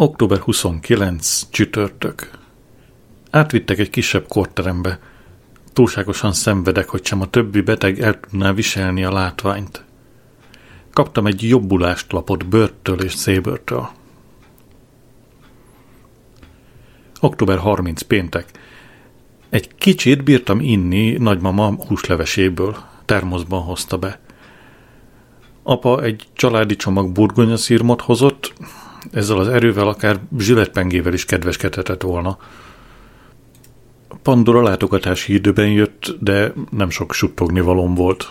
Október 29. csütörtök. Átvittek egy kisebb korterembe. Túlságosan szenvedek, hogy sem a többi beteg el tudná viselni a látványt. Kaptam egy jobbulást lapot bőrtől és szébörtől. Október 30 péntek. Egy kicsit bírtam inni nagymama húsleveséből. Termoszban hozta be. Apa egy családi csomag burgonyaszírmot hozott, ezzel az erővel akár zsiletpengével is kedveskedhetett volna. Pandora látogatási időben jött, de nem sok suttogni valom volt.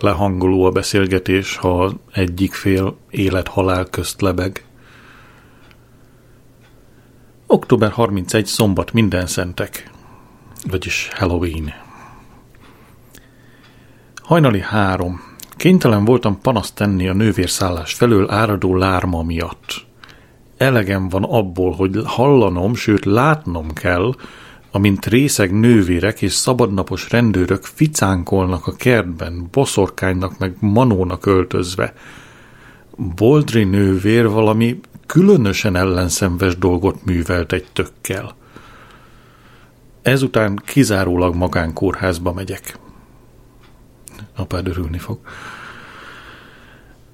Lehangoló a beszélgetés, ha egyik fél élet-halál közt lebeg. Október 31 szombat minden szentek, vagyis Halloween. Hajnali három. Kénytelen voltam panaszt tenni a nővérszállás felől áradó lárma miatt elegem van abból, hogy hallanom, sőt látnom kell, amint részeg nővérek és szabadnapos rendőrök ficánkolnak a kertben, boszorkánynak meg manónak öltözve. Boldri nővér valami különösen ellenszenves dolgot művelt egy tökkel. Ezután kizárólag magánkórházba megyek. Apád örülni fog.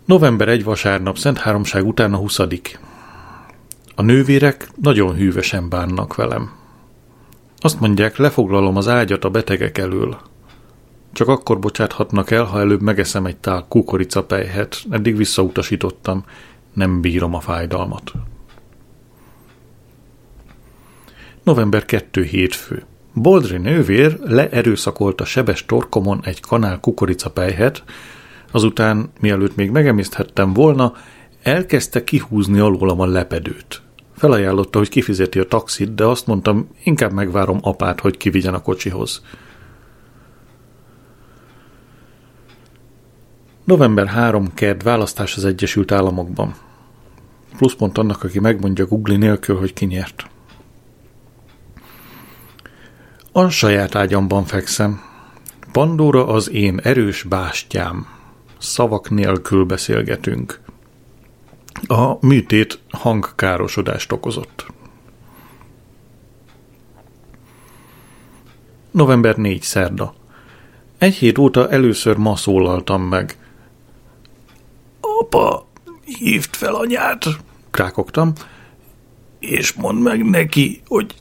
November egy vasárnap, Szent Háromság után a huszadik. A nővérek nagyon hűvösen bánnak velem. Azt mondják, lefoglalom az ágyat a betegek elől. Csak akkor bocsáthatnak el, ha előbb megeszem egy tál kukoricapejhet. Eddig visszautasítottam. Nem bírom a fájdalmat. November 2 hétfő. Boldri nővér leerőszakolta sebes torkomon egy kanál kukoricapejhet, azután, mielőtt még megemészthettem volna, elkezdte kihúzni alólam a lepedőt. Felajánlotta, hogy kifizeti a taxit, de azt mondtam, inkább megvárom apát, hogy kivigyen a kocsihoz. November 3 kert választás az Egyesült Államokban. Pluszpont annak, aki megmondja Google nélkül, hogy ki nyert. A saját ágyamban fekszem. Pandora az én erős bástyám. Szavak nélkül beszélgetünk. A műtét hangkárosodást okozott. November 4. szerda. Egy hét óta először ma szólaltam meg. Apa, hívd fel anyát, krákogtam, és mondd meg neki, hogy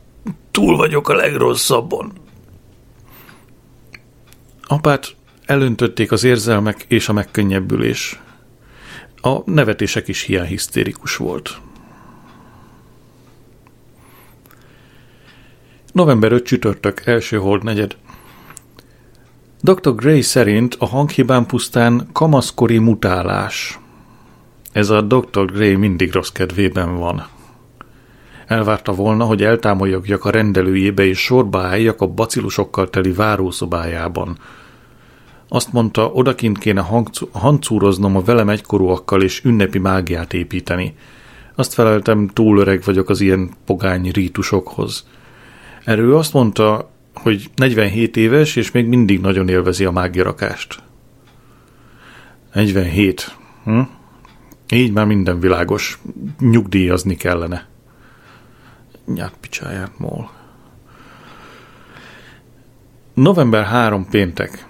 túl vagyok a legrosszabban. Apát elöntötték az érzelmek és a megkönnyebbülés. A nevetések is hiány hisztérikus volt. November 5 csütörtök, első hold negyed. Dr. Gray szerint a hanghibán pusztán kamaszkori mutálás. Ez a Dr. Gray mindig rossz kedvében van. Elvárta volna, hogy eltámoljak a rendelőjébe és sorba álljak a bacilusokkal teli várószobájában – azt mondta, odakint kéne hancúroznom a velem egykorúakkal és ünnepi mágiát építeni. Azt feleltem, túl öreg vagyok az ilyen pogány rítusokhoz. Erről azt mondta, hogy 47 éves, és még mindig nagyon élvezi a mágiarakást. 47. Hm? Így már minden világos. Nyugdíjazni kellene. Nyát picsáját, mól. November 3 péntek.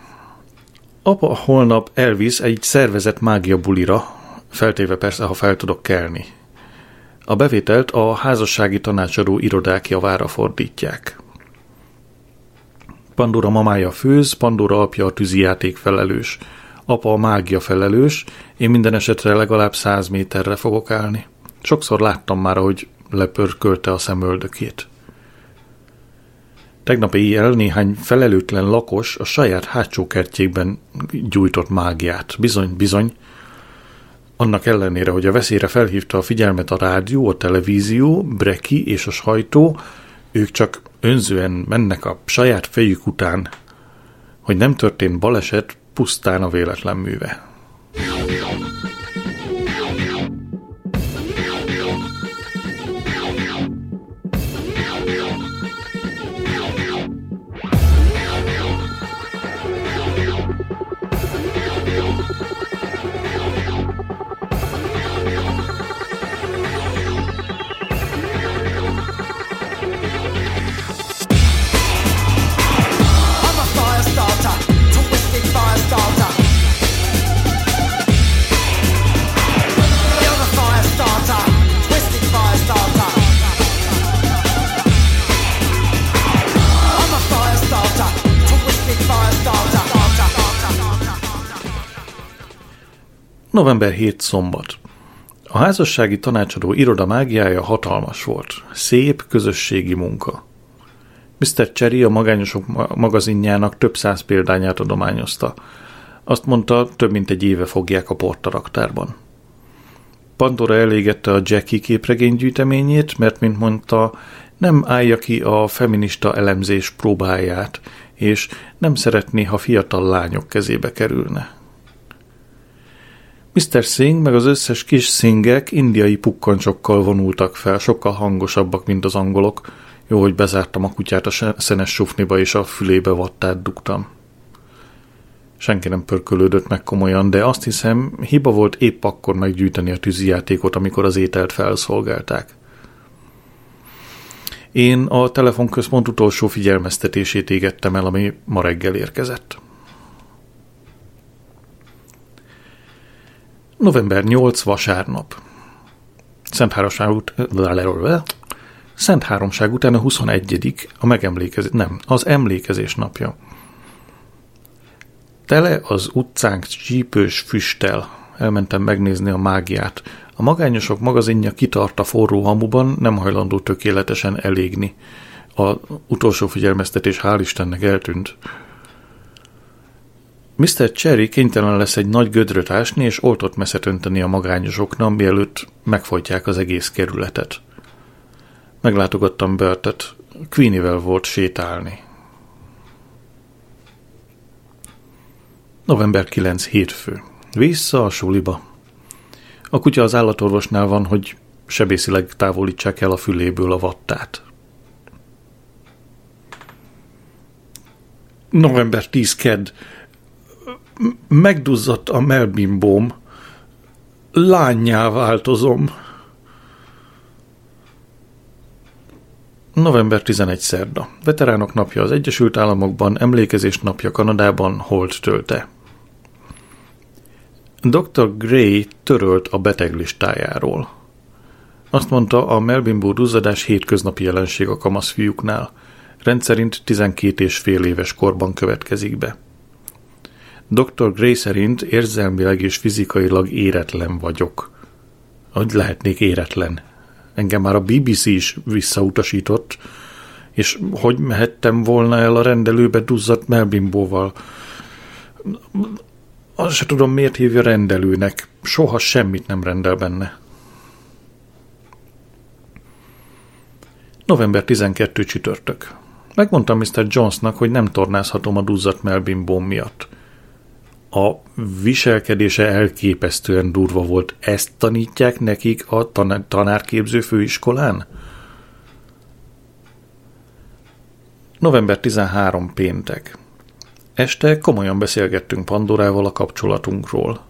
Apa holnap elvisz egy szervezett mágia bulira, feltéve persze, ha fel tudok kelni. A bevételt a házassági tanácsadó irodák javára fordítják. Pandora mamája főz, Pandora apja a tűzijáték felelős. Apa a mágia felelős, én minden esetre legalább száz méterre fogok állni. Sokszor láttam már, hogy lepörkölte a szemöldökét. Tegnap éjjel néhány felelőtlen lakos a saját hátsó kertjékben gyújtott mágiát. Bizony, bizony. Annak ellenére, hogy a veszélyre felhívta a figyelmet a rádió, a televízió, Breki és a sajtó, ők csak önzően mennek a saját fejük után, hogy nem történt baleset, pusztán a véletlen műve. November 7 szombat. A házassági tanácsadó iroda mágiája hatalmas volt. Szép közösségi munka. Mr. Cherry a magányosok magazinjának több száz példányát adományozta. Azt mondta, több mint egy éve fogják a portaraktárban. Pandora elégette a Jackie képregény gyűjteményét, mert, mint mondta, nem állja ki a feminista elemzés próbáját, és nem szeretné, ha fiatal lányok kezébe kerülne. Mr. Singh meg az összes kis szingek indiai pukkancsokkal vonultak fel, sokkal hangosabbak, mint az angolok. Jó, hogy bezártam a kutyát a szenes sufniba, és a fülébe vattát dugtam. Senki nem pörkölődött meg komolyan, de azt hiszem, hiba volt épp akkor meggyűjteni a tűzijátékot, amikor az ételt felszolgálták. Én a telefonközpont utolsó figyelmeztetését égettem el, ami ma reggel érkezett. November 8 vasárnap. Szent Háromság, ut- Szent Háromság után a 21 a megemlékezés, nem, az emlékezés napja. Tele az utcánk csípős füsttel. Elmentem megnézni a mágiát. A magányosok magazinja kitart a forró hamuban, nem hajlandó tökéletesen elégni. A utolsó figyelmeztetés hál' Istennek eltűnt. Mr. Cherry kénytelen lesz egy nagy gödröt ásni és oltott messzet önteni a magányosoknak, mielőtt megfojtják az egész kerületet. Meglátogattam Bertet. Queenivel volt sétálni. November 9. hétfő. Vissza a suliba. A kutya az állatorvosnál van, hogy sebészileg távolítsák el a füléből a vattát. November 10. kedd. Megduzzadt a melbimbóm. Lányjá változom. November 11. szerda. Veteránok napja az Egyesült Államokban, emlékezés napja Kanadában, holt tölte. Dr. Gray törölt a beteglistájáról. Azt mondta, a Melvin duzzadás hétköznapi jelenség a kamaszfiúknál. Rendszerint 12 és fél éves korban következik be. Dr. Gray szerint érzelmileg és fizikailag éretlen vagyok. Hogy lehetnék éretlen? Engem már a BBC is visszautasított, és hogy mehettem volna el a rendelőbe duzzadt melbimbóval? Azt se tudom, miért hívja rendelőnek. Soha semmit nem rendel benne. November 12 csütörtök. Megmondtam Mr. Jonesnak, hogy nem tornázhatom a duzzadt melbimbóm miatt. A viselkedése elképesztően durva volt. Ezt tanítják nekik a tan- tanárképző főiskolán? November 13 péntek. Este komolyan beszélgettünk Pandorával a kapcsolatunkról.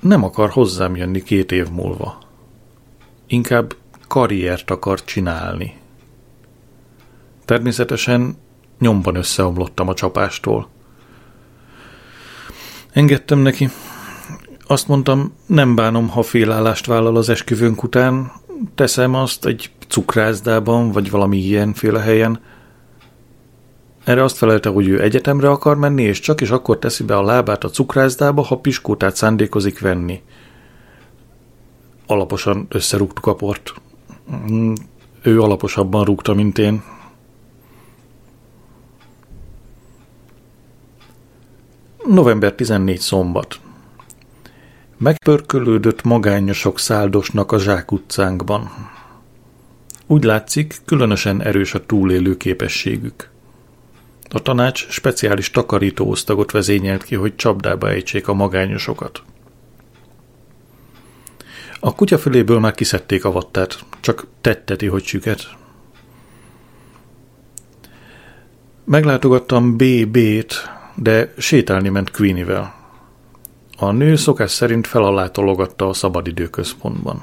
Nem akar hozzám jönni két év múlva. Inkább karriert akar csinálni. Természetesen nyomban összeomlottam a csapástól. Engedtem neki. Azt mondtam, nem bánom, ha félállást vállal az esküvőnk után, teszem azt egy cukrászdában, vagy valami ilyenféle helyen, erre azt felelte, hogy ő egyetemre akar menni, és csak is akkor teszi be a lábát a cukrászdába, ha piskótát szándékozik venni. Alaposan összerúgtuk a port. Ő alaposabban rúgta, mint én. November 14 szombat. Megpörkölődött magányosok száldosnak a zsákutcánkban. Úgy látszik, különösen erős a túlélő képességük. A tanács speciális takarító osztagot vezényelt ki, hogy csapdába ejtsék a magányosokat. A kutya füléből már kiszedték a vattát, csak tetteti, hogy süket. Meglátogattam BB-t, de sétálni ment Queenivel. A nő szokás szerint felalátologatta a szabadidőközpontban.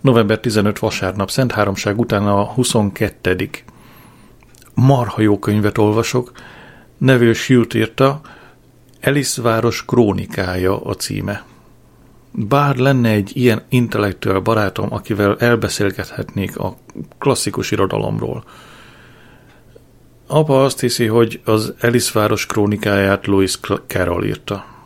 November 15 vasárnap, Szent Háromság után a 22 marha jó könyvet olvasok. Neville Shield írta, Alice város krónikája a címe. Bár lenne egy ilyen intellektuál barátom, akivel elbeszélgethetnék a klasszikus irodalomról. Apa azt hiszi, hogy az Alice város krónikáját Louis Carroll írta.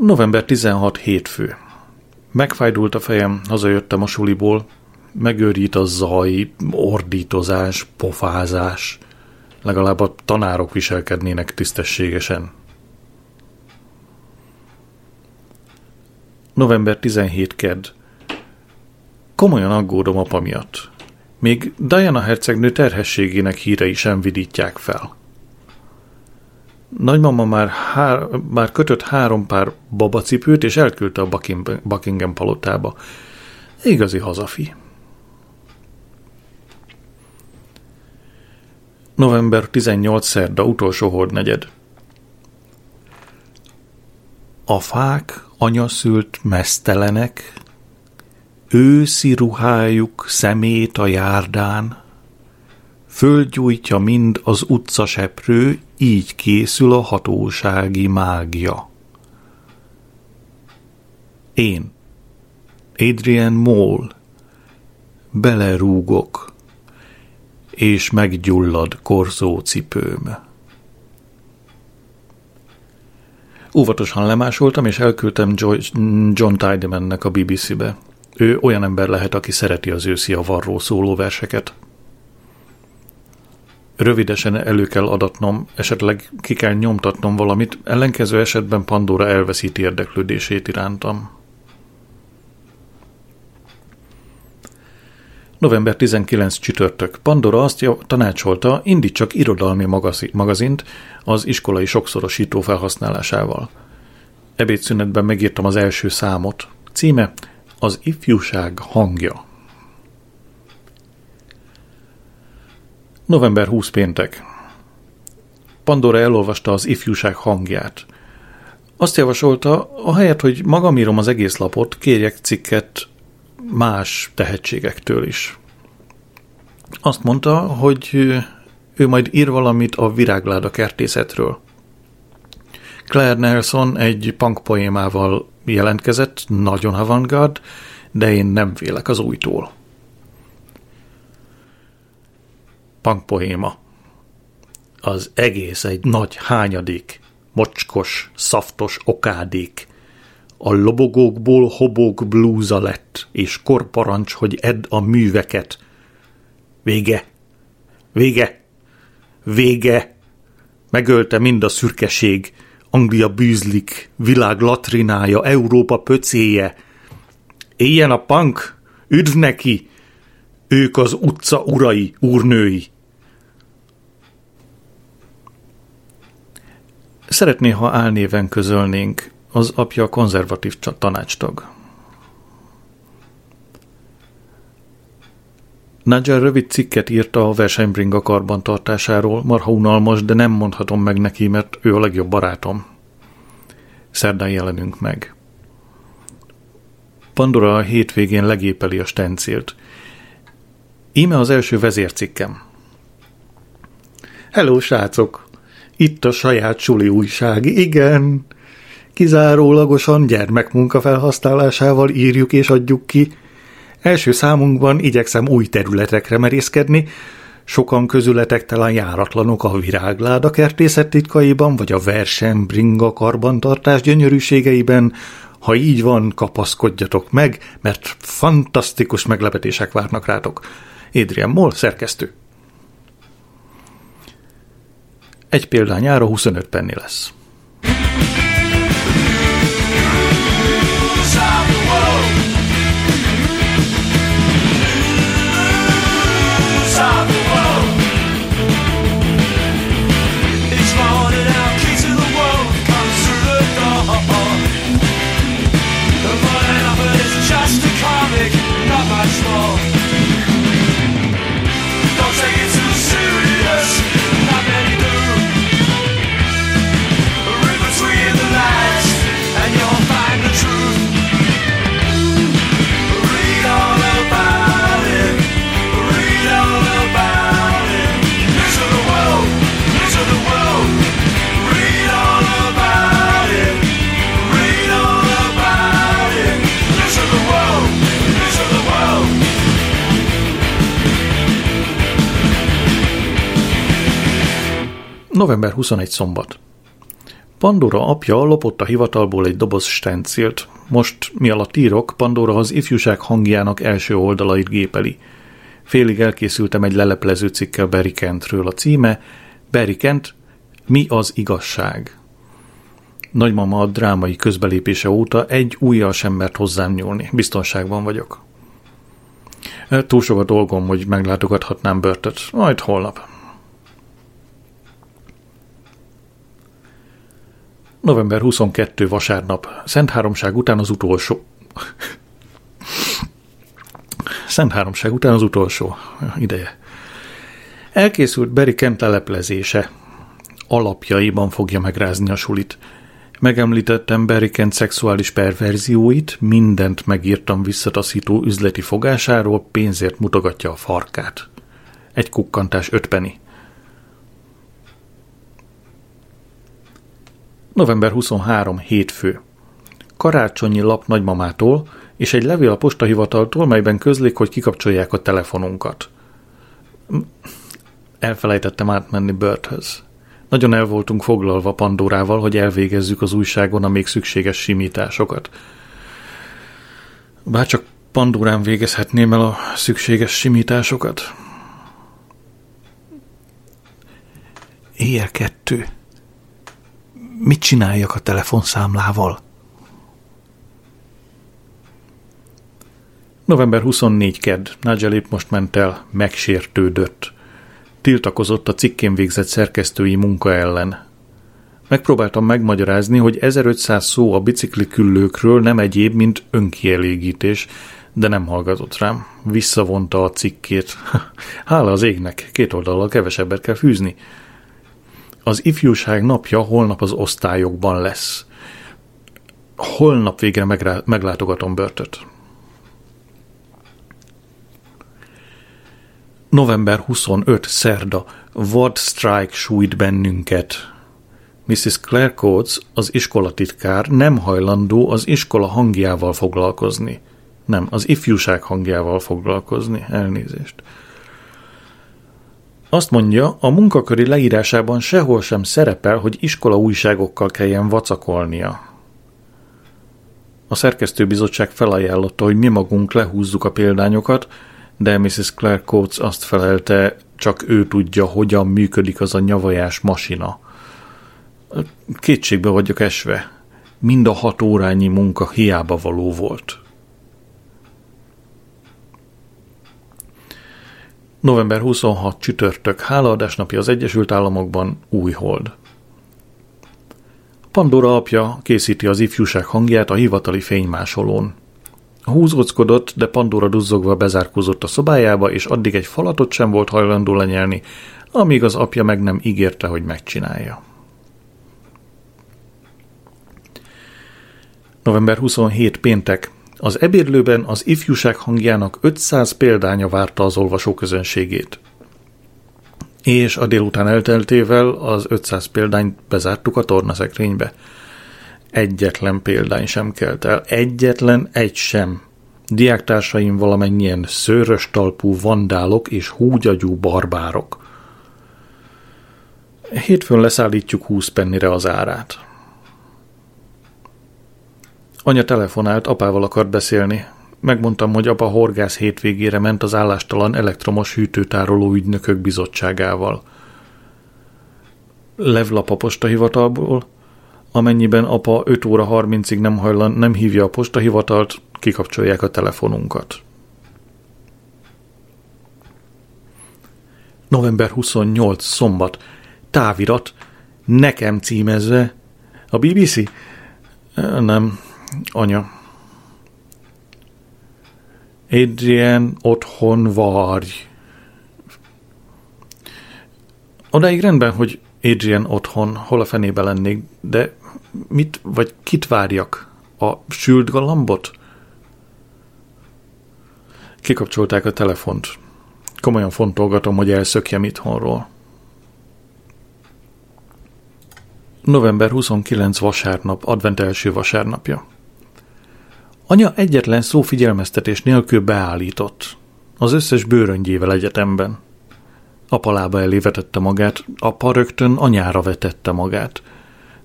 November 16 hétfő. Megfájdult a fejem, hazajöttem a suliból, megőrít a zaj, ordítozás, pofázás. Legalább a tanárok viselkednének tisztességesen. November 17 kedd. Komolyan aggódom apa miatt. Még Diana hercegnő terhességének hírei sem vidítják fel. Nagymama már, hár, már kötött három pár babacipőt, és elküldte a Buckingham palotába. Igazi hazafi. November 18 szerda, utolsó hordnegyed. A fák anyaszült mesztelenek, őszi ruhájuk szemét a járdán, földgyújtja mind az utcaseprő, így készül a hatósági mágia. Én, Adrian Moll, belerúgok, és meggyullad korzócipőm. Óvatosan lemásoltam, és elküldtem John Tidemannek a BBC-be. Ő olyan ember lehet, aki szereti az őszi a varró szóló verseket. Rövidesen elő kell adatnom, esetleg ki kell nyomtatnom valamit, ellenkező esetben Pandora elveszíti érdeklődését irántam. November 19 csütörtök. Pandora azt tanácsolta, indítsak irodalmi magazint az iskolai sokszorosító felhasználásával. Ebédszünetben megírtam az első számot. Címe Az ifjúság hangja. November 20 péntek. Pandora elolvasta az ifjúság hangját. Azt javasolta, ahelyett, hogy magam írom az egész lapot, kérjek cikket más tehetségektől is. Azt mondta, hogy ő majd ír valamit a virágláda kertészetről. Claire Nelson egy punk poémával jelentkezett, nagyon avantgard, de én nem vélek az újtól. Punk poéma. Az egész egy nagy hányadik, mocskos, szaftos okádék, a lobogókból hobók blúza lett, és korparancs, hogy edd a műveket. Vége! Vége! Vége! Megölte mind a szürkeség, Anglia bűzlik, világ latrinája, Európa pöcéje. Éljen a punk! Üdv neki! Ők az utca urai, úrnői! Szeretné, ha álnéven közölnénk, az apja konzervatív tanácstag. Nigel rövid cikket írta a versenybringa karbantartásáról, marha unalmas, de nem mondhatom meg neki, mert ő a legjobb barátom. Szerdán jelenünk meg. Pandora a hétvégén legépeli a stencilt. Íme az első vezércikkem. Hello, srácok! Itt a saját suli újság, igen! kizárólagosan gyermekmunka felhasználásával írjuk és adjuk ki. Első számunkban igyekszem új területekre merészkedni, sokan közületek talán járatlanok a virágláda kertészet titkaiban, vagy a versen bringa karbantartás gyönyörűségeiben. Ha így van, kapaszkodjatok meg, mert fantasztikus meglepetések várnak rátok. Adrian Moll, szerkesztő. Egy példányára 25 penni lesz. November 21 szombat. Pandora apja lopott a hivatalból egy doboz stencilt. Most, mi alatt írok, Pandora az ifjúság hangjának első oldalait gépeli. Félig elkészültem egy leleplező cikkel Barry Kentről. A címe Barry Kent, mi az igazság? Nagymama a drámai közbelépése óta egy újjal sem mert hozzám nyúlni. Biztonságban vagyok. Túl sok a dolgom, hogy meglátogathatnám Börtöt. Majd holnap. November 22 vasárnap. Szent Háromság után az utolsó. Szent Háromság után az utolsó ideje. Elkészült Barry Kent leleplezése. Alapjaiban fogja megrázni a sulit. Megemlítettem Barry Kent szexuális perverzióit, mindent megírtam visszataszító üzleti fogásáról, pénzért mutogatja a farkát. Egy kukkantás öt penny. November 23. Hétfő. Karácsonyi lap nagymamától, és egy levél a postahivataltól, melyben közlik, hogy kikapcsolják a telefonunkat. Elfelejtettem átmenni Berthöz. Nagyon el voltunk foglalva Pandorával, hogy elvégezzük az újságon a még szükséges simításokat. Bárcsak Pandorán végezhetném el a szükséges simításokat. Éjjel kettő mit csináljak a telefonszámlával? November 24 ked. Nigel épp most ment el, megsértődött. Tiltakozott a cikkén végzett szerkesztői munka ellen. Megpróbáltam megmagyarázni, hogy 1500 szó a bicikli küllőkről nem egyéb, mint önkielégítés, de nem hallgatott rám. Visszavonta a cikkét. Hála az égnek, két oldallal kevesebbet kell fűzni. Az ifjúság napja holnap az osztályokban lesz. Holnap végre megrá- meglátogatom Börtöt. November 25. szerda. Vad strike sújt bennünket. Mrs. Claire Coates, az iskolatitkár nem hajlandó az iskola hangjával foglalkozni. Nem, az ifjúság hangjával foglalkozni. Elnézést. Azt mondja, a munkaköri leírásában sehol sem szerepel, hogy iskola újságokkal kelljen vacakolnia. A szerkesztőbizottság felajánlotta, hogy mi magunk lehúzzuk a példányokat, de Mrs. Claire Coates azt felelte, csak ő tudja, hogyan működik az a nyavajás masina. Kétségbe vagyok esve. Mind a hat órányi munka hiába való volt. November 26 csütörtök, hálaadás napja az Egyesült Államokban, új hold. Pandora apja készíti az ifjúság hangját a hivatali fénymásolón. Húzgockodott, de Pandora duzzogva bezárkózott a szobájába, és addig egy falatot sem volt hajlandó lenyelni, amíg az apja meg nem ígérte, hogy megcsinálja. November 27 péntek, az ebédlőben az ifjúság hangjának 500 példánya várta az olvasóközönségét. És a délután elteltével az 500 példányt bezártuk a tornaszekrénybe. Egyetlen példány sem kelt el, egyetlen egy sem. Diáktársaim valamennyien szőrös talpú vandálok és húgyagyú barbárok. Hétfőn leszállítjuk 20 pennire az árát. Anya telefonált, apával akart beszélni. Megmondtam, hogy apa horgász hétvégére ment az állástalan elektromos hűtőtároló ügynökök bizottságával. levlap a postahivatalból, amennyiben apa 5 óra 30-ig nem, hajlan, nem hívja a postahivatalt, kikapcsolják a telefonunkat. November 28. szombat. Távirat. Nekem címezve. A BBC? Nem. Anya. Adrian otthon várj. Odaig rendben, hogy Adrian otthon, hol a fenébe lennék, de mit, vagy kit várjak? A sült galambot? Kikapcsolták a telefont. Komolyan fontolgatom, hogy elszökjem itthonról. November 29 vasárnap, advent első vasárnapja. Anya egyetlen szó figyelmeztetés nélkül beállított. Az összes bőröngyével egyetemben. Apa lába elé vetette magát, apa rögtön anyára vetette magát.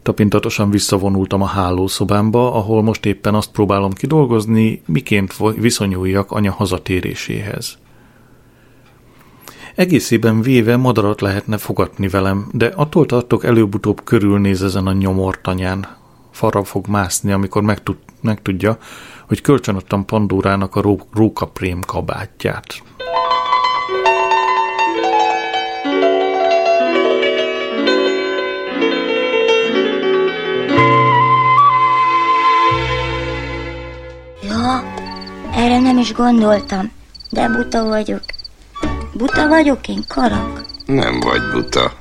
Tapintatosan visszavonultam a hálószobámba, ahol most éppen azt próbálom kidolgozni, miként viszonyuljak anya hazatéréséhez. Egészében véve madarat lehetne fogatni velem, de attól tartok előbb-utóbb körülnéz ezen a nyomortanyán. Farra fog mászni, amikor megtud, megtudja, hogy kölcsönadtam Pandórának a ró, rókaprém kabátját. Ja, erre nem is gondoltam, de buta vagyok. Buta vagyok én, karak? Nem vagy buta,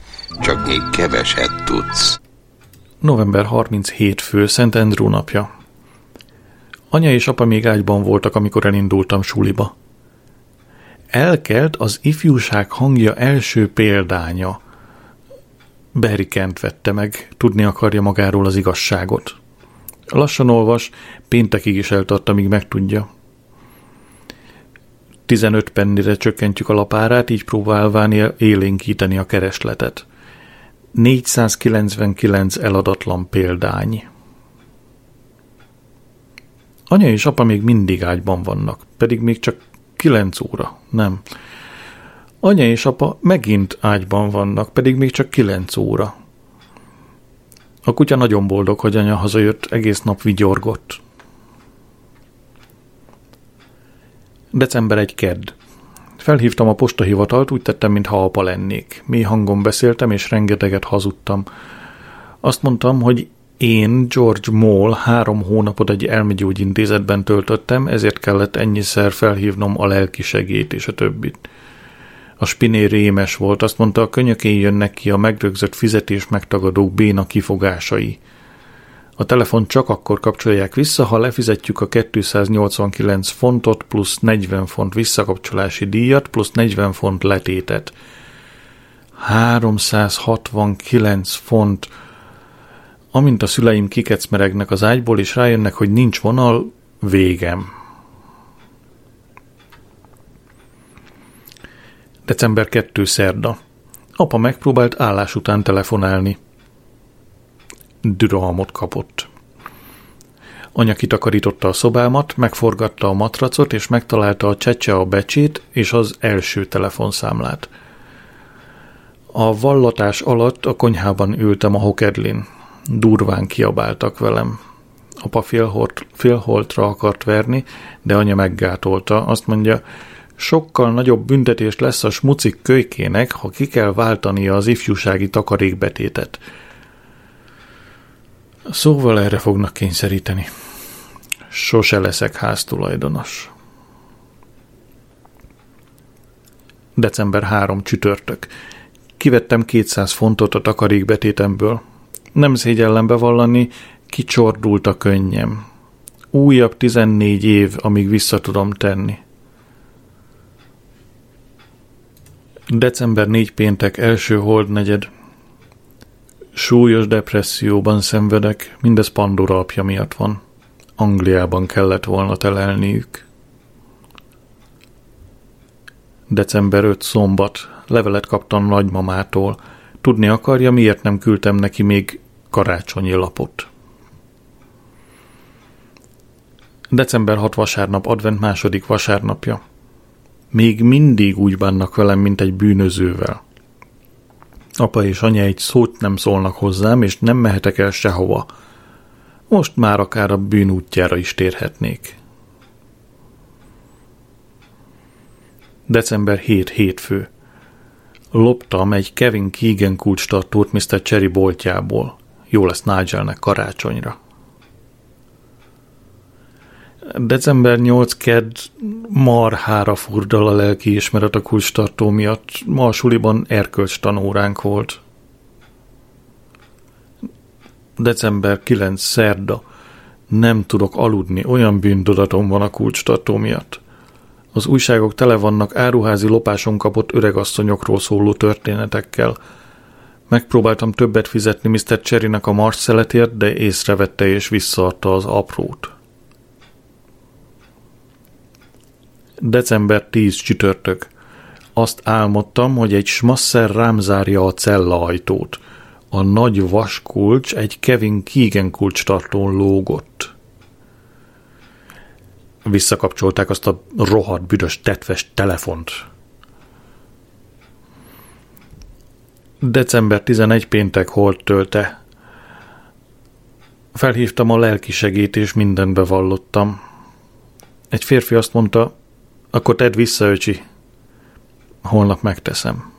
csak még keveset tudsz. November 37 fő Szent Andrew napja. Anya és apa még ágyban voltak, amikor elindultam suliba. Elkelt az ifjúság hangja első példánya. Barry Kent vette meg, tudni akarja magáról az igazságot. Lassan olvas, péntekig is eltartta, míg megtudja. 15 pennire csökkentjük a lapárát, így próbálván élénkíteni a keresletet. 499 eladatlan példány. Anya és apa még mindig ágyban vannak, pedig még csak 9 óra, nem. Anya és apa megint ágyban vannak, pedig még csak 9 óra. A kutya nagyon boldog, hogy anya hazajött, egész nap vigyorgott. December egy kedd. Felhívtam a postahivatalt, úgy tettem, mintha apa lennék. Mély hangon beszéltem, és rengeteget hazudtam. Azt mondtam, hogy én, George Moll, három hónapot egy elmegyógyintézetben töltöttem, ezért kellett ennyiszer felhívnom a lelkisegét és a többit. A spiné rémes volt, azt mondta, a könyökén jönnek ki a megrögzött fizetés megtagadók béna kifogásai. A telefon csak akkor kapcsolják vissza, ha lefizetjük a 289 fontot plusz 40 font visszakapcsolási díjat plusz 40 font letétet. 369 font. Amint a szüleim kikecmeregnek az ágyból, és rájönnek, hogy nincs vonal, végem. December 2. szerda. Apa megpróbált állás után telefonálni düralmot kapott. Anya kitakarította a szobámat, megforgatta a matracot, és megtalálta a csecse a becsét és az első telefonszámlát. A vallatás alatt a konyhában ültem a hokedlin. Durván kiabáltak velem. Apa félholt, félholtra akart verni, de anya meggátolta. Azt mondja, sokkal nagyobb büntetés lesz a smucik kölykének, ha ki kell váltania az ifjúsági takarékbetétet. Szóval erre fognak kényszeríteni. Sose leszek háztulajdonos. December 3 csütörtök. Kivettem 200 fontot a takarékbetétemből. Nem szégyellem bevallani, kicsordult a könnyem. Újabb 14 év, amíg vissza tudom tenni. December 4 péntek első hold negyed. Súlyos depresszióban szenvedek, mindez Pandora apja miatt van. Angliában kellett volna telelniük. December 5 szombat. Levelet kaptam nagymamától. Tudni akarja, miért nem küldtem neki még karácsonyi lapot. December 6 vasárnap, advent második vasárnapja. Még mindig úgy bánnak velem, mint egy bűnözővel. Apa és anya egy szót nem szólnak hozzám, és nem mehetek el sehova. Most már akár a bűn útjára is térhetnék. December 7 hétfő. Loptam egy Kevin Keegan kulcstartót Mr. Cherry boltjából. Jó lesz Nigelnek karácsonyra. December 8 kedd marhára furdal a lelki ismeret a kulcstartó miatt. Ma a suliban erkölcs tanóránk volt. December 9 szerda. Nem tudok aludni, olyan bűntudatom van a kulcstartó miatt. Az újságok tele vannak áruházi lopáson kapott öregasszonyokról szóló történetekkel. Megpróbáltam többet fizetni Mr. Cherrynek a marszeletért, de észrevette és visszaadta az aprót. December 10 csütörtök. Azt álmodtam, hogy egy smasszer rám zárja a cella ajtót. A nagy vaskulcs egy Kevin Keegan kulcstartón lógott. Visszakapcsolták azt a rohadt büdös tetves telefont. December 11 péntek holt tölte. Felhívtam a lelki segít, és mindent bevallottam. Egy férfi azt mondta, akkor tedd vissza, öcsi. Holnap megteszem.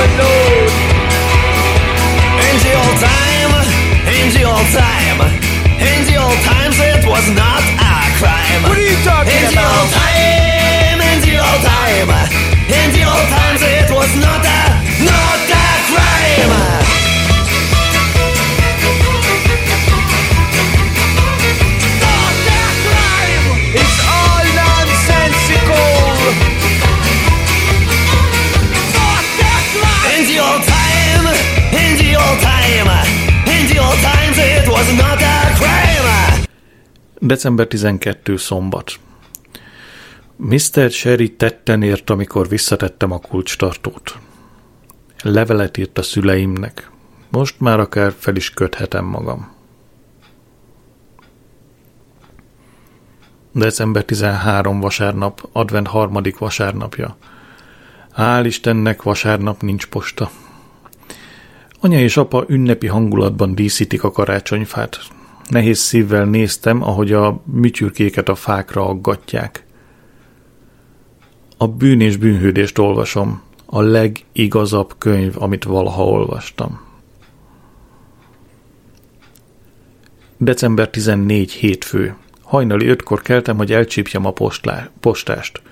Let the people know. In the old time, in the old time, in the old times it was not a crime. What are you talking in the old about? time, in the old time, in the old times it was not a, not a crime. December 12 szombat. Mr. Sherry tetten ért, amikor visszatettem a kulcstartót. Levelet írt a szüleimnek. Most már akár fel is köthetem magam. December 13 vasárnap, advent harmadik vasárnapja. Hál' Istennek vasárnap nincs posta. Anya és apa ünnepi hangulatban díszítik a karácsonyfát. Nehéz szívvel néztem, ahogy a műtyürkéket a fákra aggatják. A bűn és bűnhődést olvasom. A legigazabb könyv, amit valaha olvastam. December 14 hétfő. Hajnali ötkor keltem, hogy elcsípjem a postlá- postást.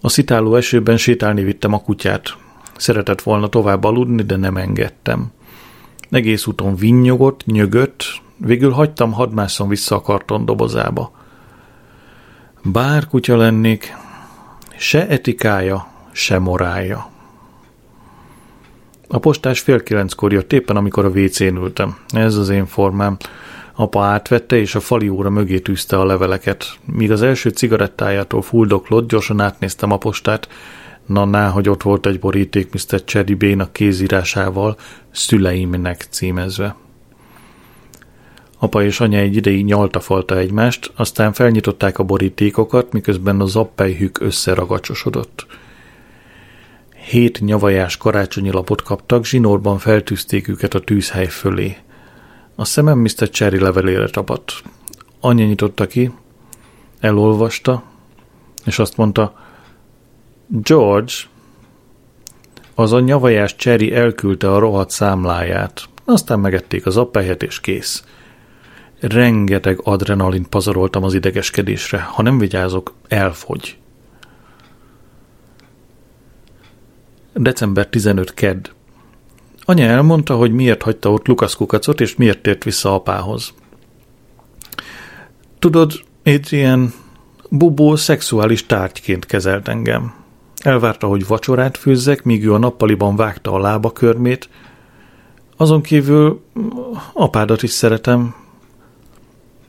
A szitáló esőben sétálni vittem a kutyát. Szeretett volna tovább aludni, de nem engedtem. Egész úton vinnyogott, nyögött, végül hagytam, hadd másszon vissza a karton dobozába. Bár kutya lennék, se etikája, se morálja. A postás fél kilenckor jött éppen, amikor a WC-n ültem. Ez az én formám. Apa átvette, és a fali óra mögé tűzte a leveleket. Míg az első cigarettájától fuldoklott, gyorsan átnéztem a postát. Na, hogy ott volt egy boríték Mr. Cherry Bénak kézírásával, szüleimnek címezve. Apa és anya egy ideig nyaltafalta egymást, aztán felnyitották a borítékokat, miközben a zappelyhük összeragacsosodott. Hét nyavajás karácsonyi lapot kaptak, zsinórban feltűzték őket a tűzhely fölé. A szemem Mr. Cherry levelére tapadt. Anya nyitotta ki, elolvasta, és azt mondta, George, az a nyavajás Cherry elküldte a rohadt számláját. Aztán megették az appelyet, és kész. Rengeteg adrenalint pazaroltam az idegeskedésre. Ha nem vigyázok, elfogy. December 15 kedd. Anya elmondta, hogy miért hagyta ott Lukasz kukacot, és miért tért vissza apához. Tudod, Adrian, Bubó szexuális tárgyként kezelt engem. Elvárta, hogy vacsorát főzzek, míg ő a nappaliban vágta a lábakörmét. Azon kívül apádat is szeretem.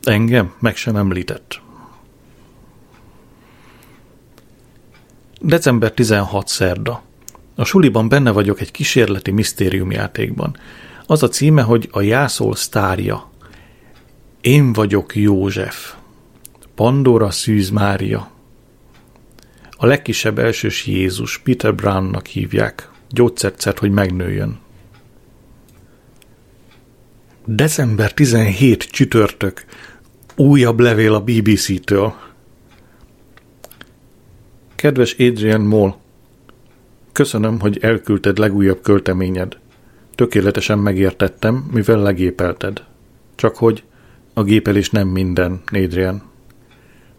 Engem meg sem említett. December 16 szerda. A suliban benne vagyok egy kísérleti misztériumjátékban. Az a címe, hogy a jászol sztárja. Én vagyok József. Pandora Szűz Mária. A legkisebb elsős Jézus Peter Brownnak hívják. Gyógyszercert, hogy megnőjön. December 17 csütörtök. Újabb levél a BBC-től. Kedves Adrian Moll, köszönöm, hogy elküldted legújabb költeményed. Tökéletesen megértettem, mivel legépelted. Csak hogy a gépelés nem minden, Adrian.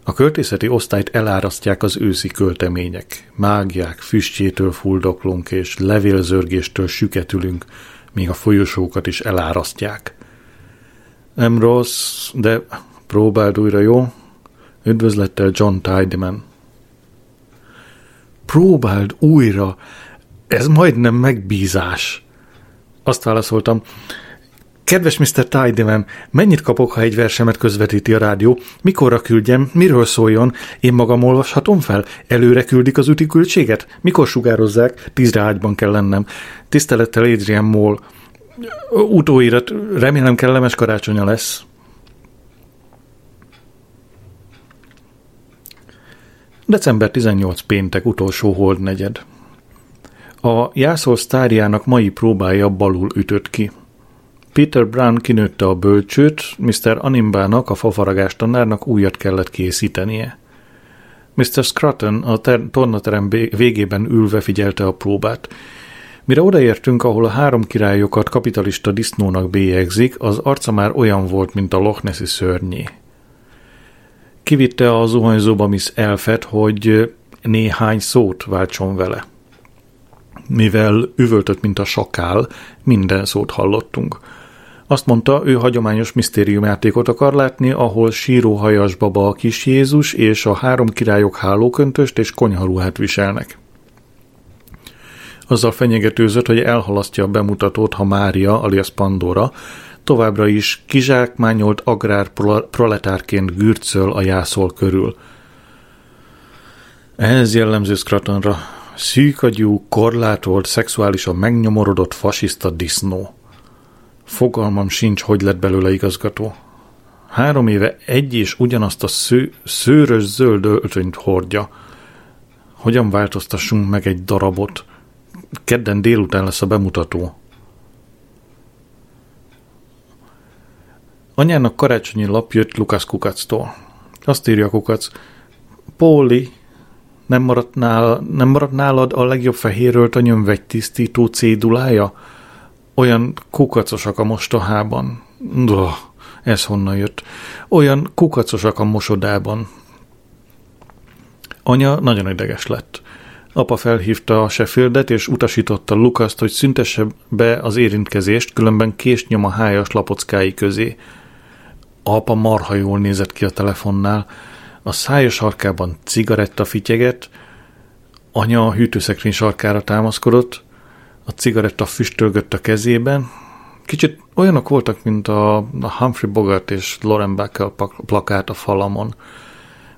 A költészeti osztályt elárasztják az őszi költemények. Mágiák füstjétől fuldoklunk és levélzörgéstől süketülünk, míg a folyosókat is elárasztják. Nem rossz, de próbáld újra, jó? Üdvözlettel John Tideman. Próbáld újra, ez majdnem megbízás. Azt válaszoltam, Kedves Mr. Tideman, mennyit kapok, ha egy versemet közvetíti a rádió? Mikorra küldjem? Miről szóljon? Én magam olvashatom fel? Előre küldik az küldséget? Mikor sugározzák? Tízre ágyban kell lennem. Tisztelettel Adrian Moll. Utóirat, remélem kellemes karácsonya lesz. December 18 péntek utolsó holdnegyed. A jászol sztárjának mai próbája balul ütött ki. Peter Brown kinőtte a bölcsőt, Mr. Animbának, a fafaragás tanárnak újat kellett készítenie. Mr. Scruton a ter- tornaterem végében ülve figyelte a próbát. Mire odaértünk, ahol a három királyokat kapitalista disznónak bélyegzik, az arca már olyan volt, mint a Loch Nessi szörnyé. Kivitte a zuhanyzóba Miss Elfet, hogy néhány szót váltson vele. Mivel üvöltött, mint a sakál, minden szót hallottunk. Azt mondta, ő hagyományos misztériumjátékot akar látni, ahol síróhajas baba a kis Jézus és a három királyok hálóköntöst és konyharuhát viselnek. Azzal fenyegetőzött, hogy elhalasztja a bemutatót, ha Mária, alias Pandora, továbbra is kizsákmányolt agrár proletárként gürcöl a jászol körül. Ez jellemző Scratonra. Szűkagyú, korlátolt, szexuálisan megnyomorodott fasiszta disznó. Fogalmam sincs, hogy lett belőle igazgató. Három éve egy és ugyanazt a sző, szőrös zöld öltönyt hordja. Hogyan változtassunk meg egy darabot? Kedden délután lesz a bemutató. Anyának karácsonyi lap jött Lukasz Kukactól. Azt írja Kukac, Póli, nem maradt, nála, nem maradt nálad a legjobb fehérölt a nyomvegytisztító cédulája? Olyan kukacosak a mostohában. Duh, ez honnan jött. Olyan kukacosak a mosodában. Anya nagyon ideges lett. Apa felhívta a Sheffieldet, és utasította Lukaszt, hogy szüntesse be az érintkezést, különben kést nyom a hájas lapockái közé. Apa marha jól nézett ki a telefonnál, a szája sarkában cigaretta fityeget, anya a hűtőszekrény sarkára támaszkodott, a cigaretta füstölgött a kezében. Kicsit olyanok voltak, mint a, Humphrey Bogart és Lauren Bacall plakát a falamon.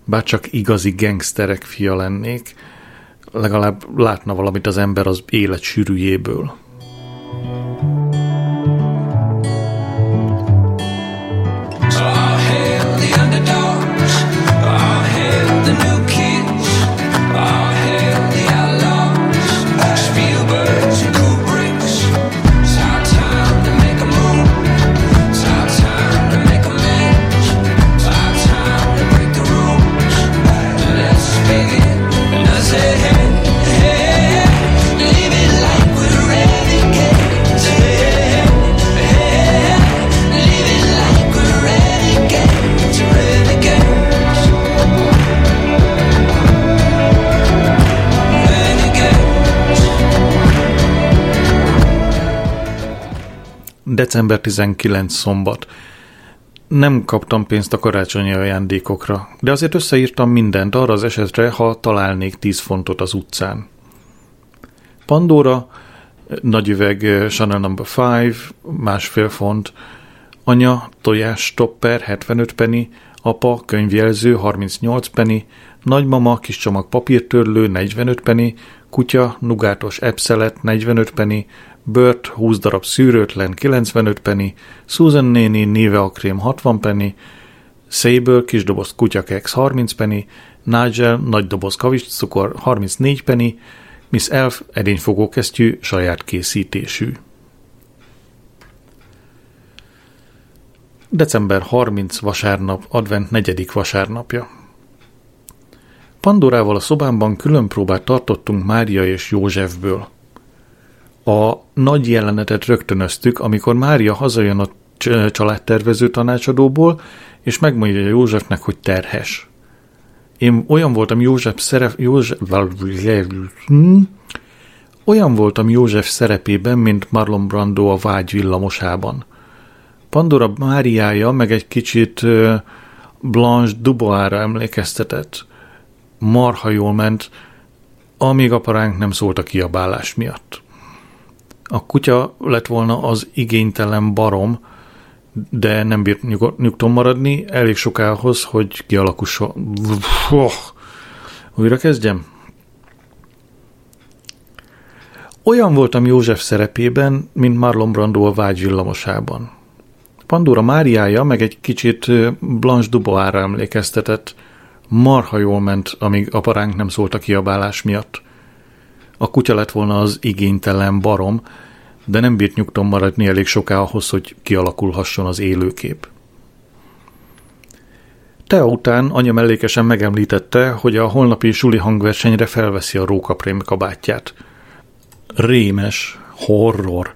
Bár csak igazi gangsterek fia lennék, legalább látna valamit az ember az élet sűrűjéből. December 19 szombat. Nem kaptam pénzt a karácsonyi ajándékokra, de azért összeírtam mindent arra az esetre, ha találnék 10 fontot az utcán. Pandora, nagy üveg eh, Chanel No. 5, másfél font, anya, tojás stopper 75 penny, apa, könyvjelző 38 penny, nagymama, kis csomag papírtörlő 45 penny, kutya, nugátos epszelet 45 penny, Bört 20 darab szűrőtlen 95 penny, Susan néni níveakrém 60 penny, Sable kis doboz kutyakeks 30 penny, Nigel nagy doboz kavicscukor 34 penny, Miss Elf edényfogókesztyű saját készítésű. December 30 vasárnap, advent negyedik vasárnapja. Pandorával a szobámban külön próbát tartottunk Mária és Józsefből. A nagy jelenetet rögtönöztük, amikor Mária hazajön a családtervező tanácsadóból, és megmondja Józsefnek, hogy terhes. Én olyan voltam József szerep... József... Olyan voltam József szerepében, mint Marlon Brando a vágy villamosában. Pandora Máriája meg egy kicsit Blanche Dubois-ra emlékeztetett. Marha jól ment, amíg a paránk nem szólt a kiabálás miatt. A kutya lett volna az igénytelen barom, de nem bírt nyug- nyugton maradni elég sokához, hogy kialakusson. Újra kezdjem? Olyan voltam József szerepében, mint Marlon Brando a vágy villamosában. Pandora Máriája meg egy kicsit Blanche Dubois-ra emlékeztetett. Marha jól ment, amíg a paránk nem szólt a kiabálás miatt. A kutya lett volna az igénytelen barom, de nem bírt nyugton maradni elég soká ahhoz, hogy kialakulhasson az élőkép. Tea után anya mellékesen megemlítette, hogy a holnapi suli hangversenyre felveszi a rókaprém kabátját. Rémes, horror,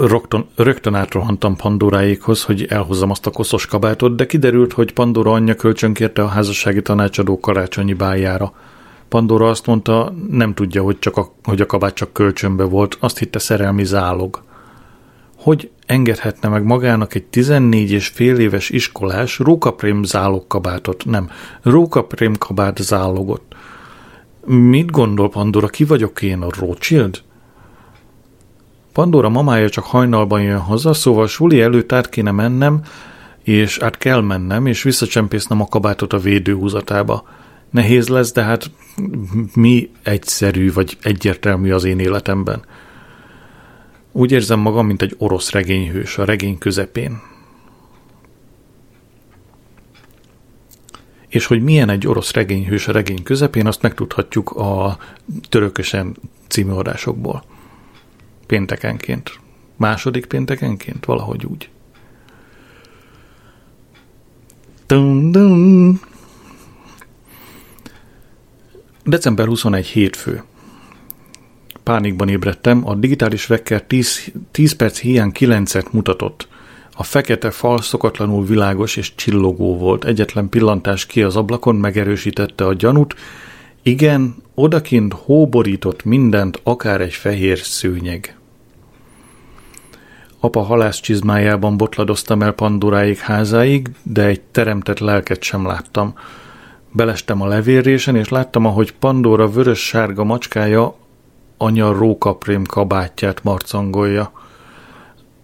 rögtön, rögtön átrohantam Pandoráékhoz, hogy elhozzam azt a koszos kabátot, de kiderült, hogy Pandora anyja kölcsönkérte a házassági tanácsadó karácsonyi bájára. Pandora azt mondta, nem tudja, hogy, csak a, hogy a kabát csak kölcsönbe volt, azt hitte szerelmi zálog. Hogy engedhetne meg magának egy 14 és fél éves iskolás rókaprém zálog kabátot? Nem, rókaprém kabát zálogot. Mit gondol Pandora, ki vagyok én, a Rothschild? Pandora mamája csak hajnalban jön haza, szóval suli előtt át kéne mennem, és át kell mennem, és visszacsempésznem a kabátot a védőhúzatába. Nehéz lesz, de hát mi egyszerű vagy egyértelmű az én életemben. Úgy érzem magam, mint egy orosz regényhős a regény közepén. És hogy milyen egy orosz regényhős a regény közepén, azt megtudhatjuk a törökösen című adásokból péntekenként. Második péntekenként, valahogy úgy. Dun, dun. December 21 hétfő. Pánikban ébredtem, a digitális vekker 10, 10 perc hiány 9-et mutatott. A fekete fal szokatlanul világos és csillogó volt. Egyetlen pillantás ki az ablakon megerősítette a gyanút. Igen, odakint hóborított mindent, akár egy fehér szőnyeg. Apa halász csizmájában botladoztam el Pandoráig házáig, de egy teremtett lelket sem láttam. Belestem a levérrésen, és láttam, ahogy Pandora vörös-sárga macskája anya rókaprém kabátját marcangolja.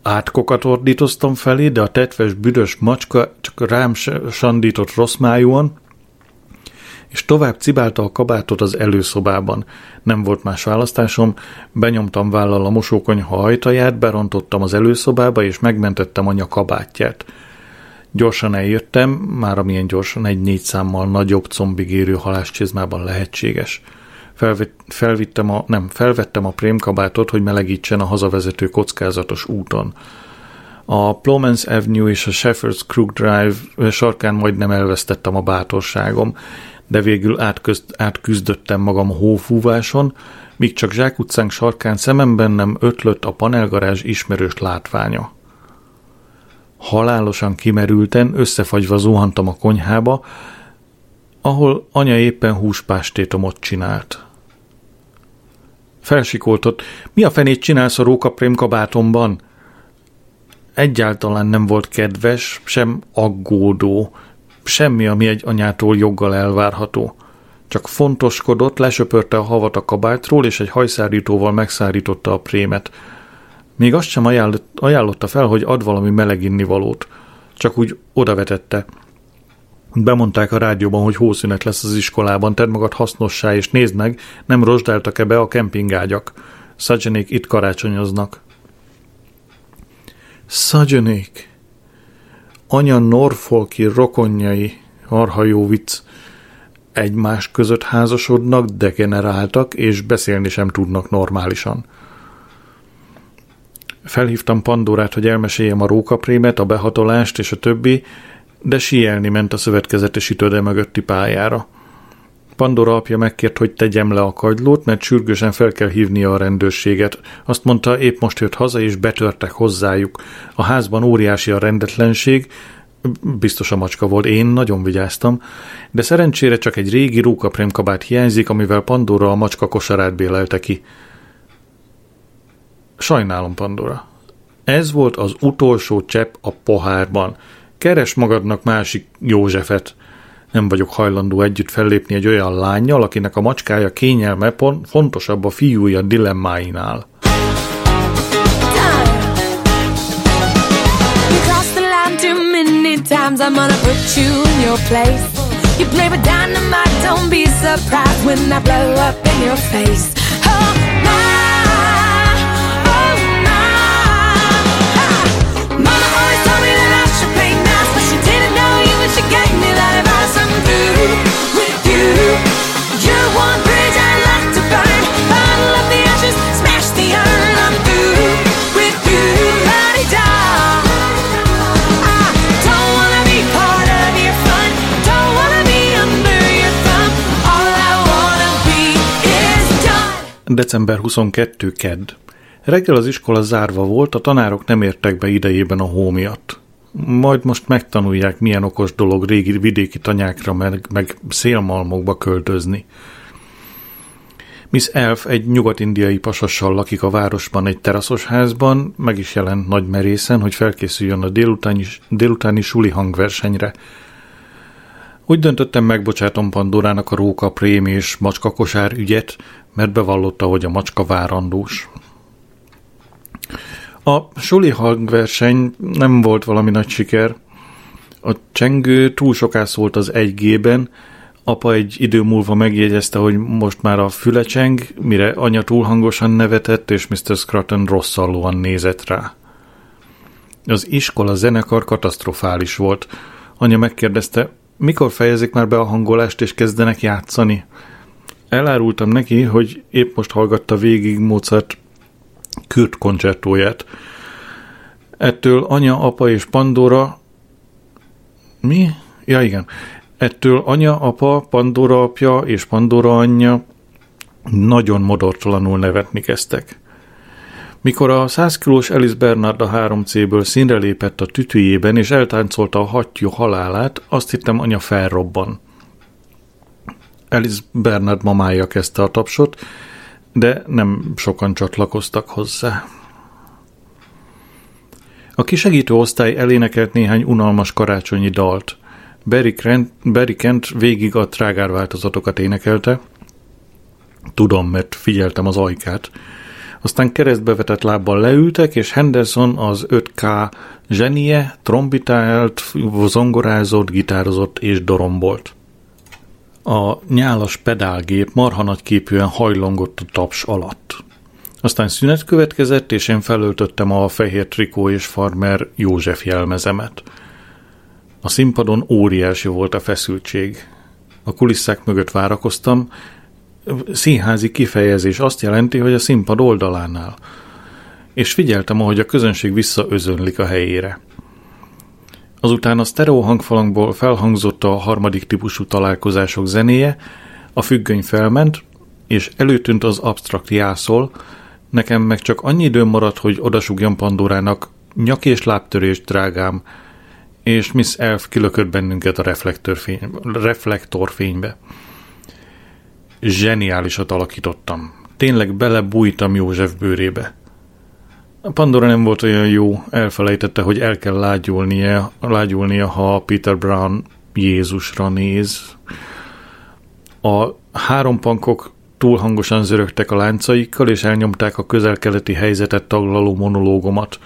Átkokat ordítoztam felé, de a tetves, büdös macska csak rám sandított rossz májúan, és tovább cibálta a kabátot az előszobában. Nem volt más választásom, benyomtam vállal a mosókonyha ajtaját, berontottam az előszobába, és megmentettem anya kabátját. Gyorsan eljöttem, már amilyen gyorsan egy négy számmal nagyobb combig érő haláscsizmában lehetséges. Felvitt, felvittem a, nem, felvettem a prémkabátot, hogy melegítsen a hazavezető kockázatos úton. A Plomans Avenue és a Shepherd's Crook Drive sarkán majdnem elvesztettem a bátorságom de végül átközt, átküzdöttem magam hófúváson, míg csak zsákutcánk sarkán szememben nem ötlött a panelgarázs ismerős látványa. Halálosan kimerülten, összefagyva zuhantam a konyhába, ahol anya éppen húspástétomot csinált. Felsikoltott, mi a fenét csinálsz a rókaprém kabátomban? Egyáltalán nem volt kedves, sem aggódó, Semmi, ami egy anyától joggal elvárható. Csak fontoskodott, lesöpörte a havat a kabátról, és egy hajszárítóval megszárította a prémet. Még azt sem ajánlotta fel, hogy ad valami meleg innivalót. Csak úgy odavetette. Bemondták a rádióban, hogy hószünet lesz az iskolában, tedd magad hasznossá, és nézd meg, nem rozsdáltak-e be a kempingágyak. Szadzsenék itt karácsonyoznak. Szadzsenék! Anya Norfolki rokonjai, arha jó vicc, egymás között házasodnak, degeneráltak, és beszélni sem tudnak normálisan. Felhívtam Pandorát, hogy elmeséljem a rókaprémet, a behatolást és a többi, de sielni ment a szövetkezetesítőde mögötti pályára. Pandora apja megkért, hogy tegyem le a kagylót, mert sürgősen fel kell hívnia a rendőrséget. Azt mondta, épp most jött haza, és betörtek hozzájuk. A házban óriási a rendetlenség, biztos a macska volt, én nagyon vigyáztam, de szerencsére csak egy régi rókaprémkabát hiányzik, amivel Pandora a macska kosarát bélelte ki. Sajnálom, Pandora. Ez volt az utolsó csepp a pohárban. Keres magadnak másik Józsefet. Nem vagyok hajlandó együtt fellépni egy olyan lányjal, akinek a macskája kényelme pont fontosabb a fiúja dilemmáinál. Times. I'm gonna put you in your place. You play with dynamite. Don't be surprised when I blow up in your face. December 22. Kedd. Reggel az iskola zárva volt, a tanárok nem értek be idejében a hó miatt. Majd most megtanulják, milyen okos dolog régi vidéki tanyákra, meg, meg szélmalmokba költözni. Miss Elf egy nyugat-indiai pasassal lakik a városban egy teraszos házban, meg is jelent nagy merészen, hogy felkészüljön a délutáni, délutáni suli hangversenyre. Úgy döntöttem, megbocsátom Pandorának a róka, prém és macskakosár ügyet, mert bevallotta, hogy a macska várandós. A suli hangverseny nem volt valami nagy siker. A csengő túl soká szólt az 1G-ben, apa egy idő múlva megjegyezte, hogy most már a füle cseng, mire anya túl hangosan nevetett, és Mr. Scruton rosszallóan nézett rá. Az iskola zenekar katasztrofális volt. Anya megkérdezte, mikor fejezik már be a hangolást, és kezdenek játszani? Elárultam neki, hogy épp most hallgatta végig Mozart Kürt koncertóját. Ettől anya, apa és Pandora... Mi? Ja, igen. Ettől anya, apa, Pandora apja és Pandora anyja nagyon modortalanul nevetni kezdtek. Mikor a 100 kilós Alice Bernard a 3C-ből színre lépett a tütőjében és eltáncolta a hattyú halálát, azt hittem anya felrobban. Alice Bernard mamája kezdte a tapsot, de nem sokan csatlakoztak hozzá. A kisegítő osztály elénekelt néhány unalmas karácsonyi dalt. Barry Kent, Barry Kent végig a trágár változatokat énekelte. Tudom, mert figyeltem az ajkát. Aztán keresztbe vetett lábbal leültek, és Henderson az 5K zsenie trombitált, zongorázott, gitározott és dorombolt. A nyálas pedálgép marha nagy képűen hajlongott a taps alatt. Aztán szünet következett, és én felöltöttem a fehér trikó és farmer József jelmezemet. A színpadon óriási volt a feszültség. A kulisszák mögött várakoztam. Színházi kifejezés azt jelenti, hogy a színpad oldalánál. És figyeltem, ahogy a közönség visszaözönlik a helyére. Azután a sztereó hangfalangból felhangzott a harmadik típusú találkozások zenéje, a függöny felment, és előtűnt az abstrakt jászol, nekem meg csak annyi időm maradt, hogy odasugjam Pandorának, nyak és lábtörés, drágám, és Miss Elf kilökött bennünket a reflektorfény, reflektorfénybe. Zseniálisat alakítottam. Tényleg belebújtam József bőrébe. Pandora nem volt olyan jó, elfelejtette, hogy el kell lágyulnia, lágyulnia, ha Peter Brown Jézusra néz. A három pankok túl hangosan zörögtek a láncaikkal, és elnyomták a közel-keleti helyzetet taglaló monológomat.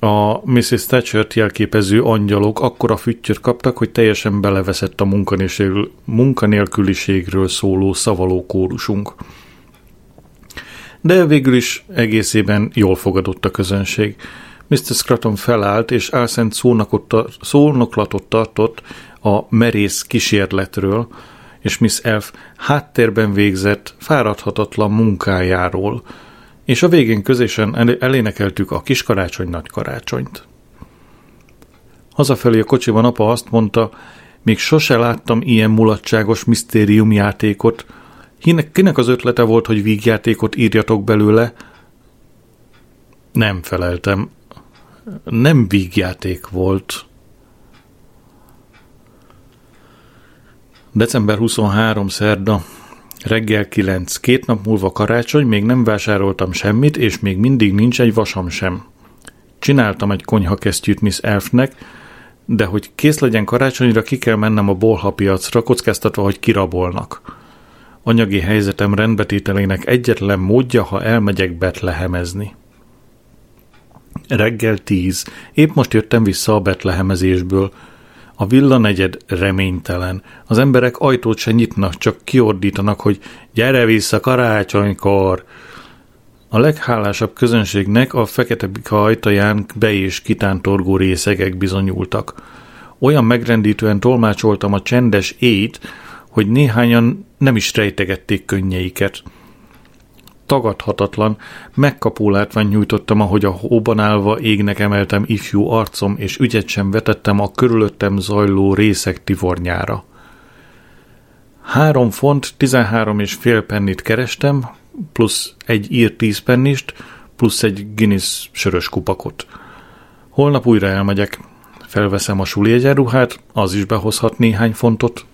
A Mrs. Thatcher-t jelképező angyalok akkora füttyöt kaptak, hogy teljesen beleveszett a munkanélkül- munkanélküliségről szóló szavaló kórusunk. De végül is egészében jól fogadott a közönség. Mr. Scruton felállt, és álszent szónoklatot tartott a merész kísérletről, és Miss Elf háttérben végzett, fáradhatatlan munkájáról, és a végén közösen el- elénekeltük a kis karácsony nagy karácsonyt. Hazafelé a kocsiban apa azt mondta, még sose láttam ilyen mulatságos misztériumjátékot. Hinek, kinek az ötlete volt, hogy vígjátékot írjatok belőle? Nem feleltem. Nem vígjáték volt. December 23 szerda, reggel 9. Két nap múlva karácsony, még nem vásároltam semmit, és még mindig nincs egy vasam sem. Csináltam egy konyhakesztyűt Miss Elfnek, de hogy kész legyen karácsonyra, ki kell mennem a bolha piacra, kockáztatva, hogy kirabolnak. Anyagi helyzetem rendbetételének egyetlen módja, ha elmegyek betlehemezni. Reggel tíz. Épp most jöttem vissza a betlehemezésből. A villa negyed reménytelen. Az emberek ajtót se nyitnak, csak kiordítanak, hogy gyere vissza karácsonykor. A leghálásabb közönségnek a fekete bika ajtaján be- és kitántorgó részegek bizonyultak. Olyan megrendítően tolmácsoltam a csendes ét, hogy néhányan nem is rejtegették könnyeiket. Tagadhatatlan, megkapó látvány nyújtottam, ahogy a hóban állva égnek emeltem ifjú arcom, és ügyet sem vetettem a körülöttem zajló részek tivornyára. Három font, tizenhárom és fél pennit kerestem, plusz egy ír tíz pennist, plusz egy Guinness sörös kupakot. Holnap újra elmegyek. Felveszem a suli egyenruhát, az is behozhat néhány fontot.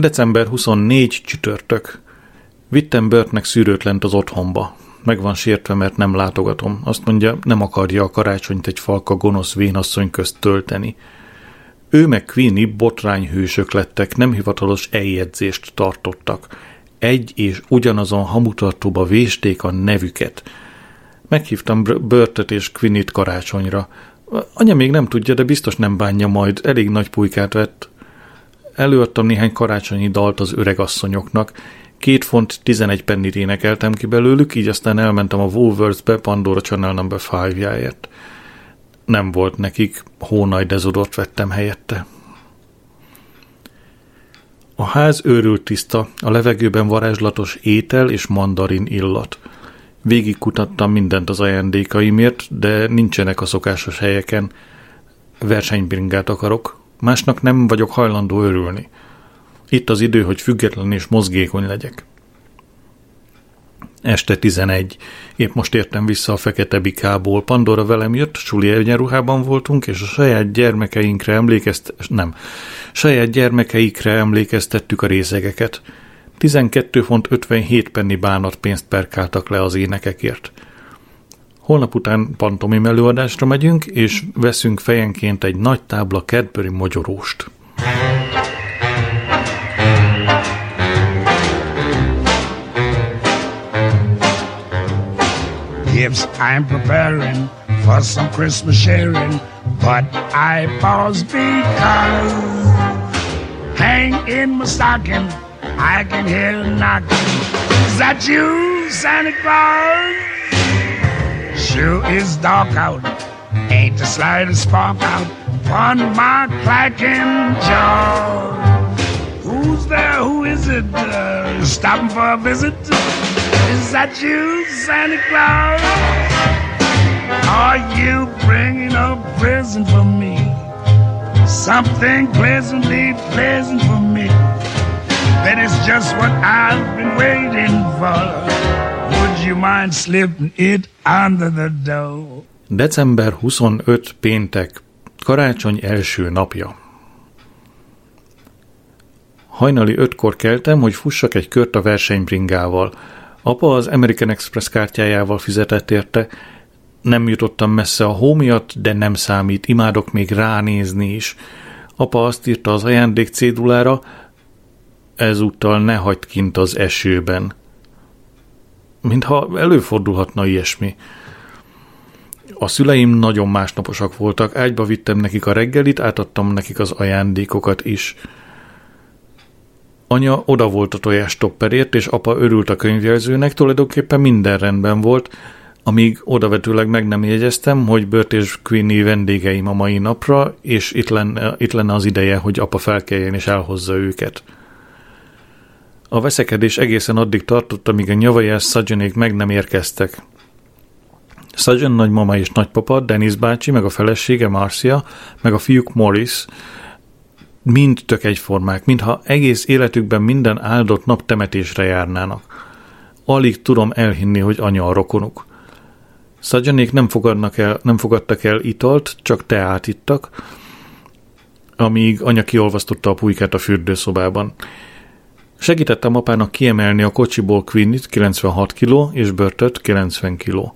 December 24 csütörtök. Vittem Bertnek szűrőt lent az otthonba. Meg van sértve, mert nem látogatom. Azt mondja, nem akarja a karácsonyt egy falka gonosz vénasszony közt tölteni. Ő meg Queenie botrányhősök lettek, nem hivatalos eljegyzést tartottak. Egy és ugyanazon hamutartóba vésték a nevüket. Meghívtam Börtöt és Quinit karácsonyra. Anya még nem tudja, de biztos nem bánja majd, elég nagy pulykát vett. Előadtam néhány karácsonyi dalt az öregasszonyoknak, két font 11 pennit énekeltem ki belőlük, így aztán elmentem a Woolworths-be Pandora Channel No. 5-jáért. Nem volt nekik, hónaj dezodort vettem helyette. A ház őrült tiszta, a levegőben varázslatos étel és mandarin illat. Végigkutattam mindent az ajándékaimért, de nincsenek a szokásos helyeken. Versenybringát akarok, másnak nem vagyok hajlandó örülni. Itt az idő, hogy független és mozgékony legyek. Este 11. Épp most értem vissza a fekete bikából. Pandora velem jött, suli egyenruhában voltunk, és a saját gyermekeinkre emlékezt... nem, saját gyermekeikre emlékeztettük a részegeket. 12 font 57 penni bánatpénzt perkáltak le az énekekért. Holnap után pantomim előadásra megyünk, és veszünk fejenként egy nagy tábla Cadbury mogyoróst. Gifts I'm preparing for some Christmas sharing, but I pause because hang in my stocking, I can hear knocking. Is that you, Santa Claus? Sure is dark out, ain't the slightest spark out on my clacking jaw. Who's there? Who is it? Uh, stopping for a visit? Is that you, Santa Claus? Are you bringing a present for me? Something pleasantly pleasant for me. That is just what I've been waiting mind slipping it under the door? December 25 péntek, karácsony első napja. Hajnali ötkor keltem, hogy fussak egy kört a versenybringával. Apa az American Express kártyájával fizetett érte. Nem jutottam messze a hó miatt, de nem számít, imádok még ránézni is. Apa azt írta az ajándék cédulára, ezúttal ne hagyd kint az esőben. Mintha előfordulhatna ilyesmi. A szüleim nagyon másnaposak voltak, ágyba vittem nekik a reggelit, átadtam nekik az ajándékokat is. Anya oda volt a tojás topperért, és apa örült a könyvjelzőnek, tulajdonképpen minden rendben volt, amíg odavetőleg meg nem jegyeztem, hogy Bört és Queenie vendégeim a mai napra, és itt lenne, itt lenne az ideje, hogy apa felkeljen és elhozza őket. A veszekedés egészen addig tartott, amíg a nyavajás Szadzsenék meg nem érkeztek. Szadzsen nagymama és nagypapa, Denis bácsi, meg a felesége Marcia, meg a fiúk Morris, mind tök egyformák, mintha egész életükben minden áldott nap temetésre járnának. Alig tudom elhinni, hogy anya a rokonuk. Szadzsenék nem, fogadnak el, nem fogadtak el italt, csak teát ittak, amíg anya kiolvasztotta a pulykát a fürdőszobában. Segítettem apának kiemelni a kocsiból Queenie-t 96 kg és Börtöt 90 kg.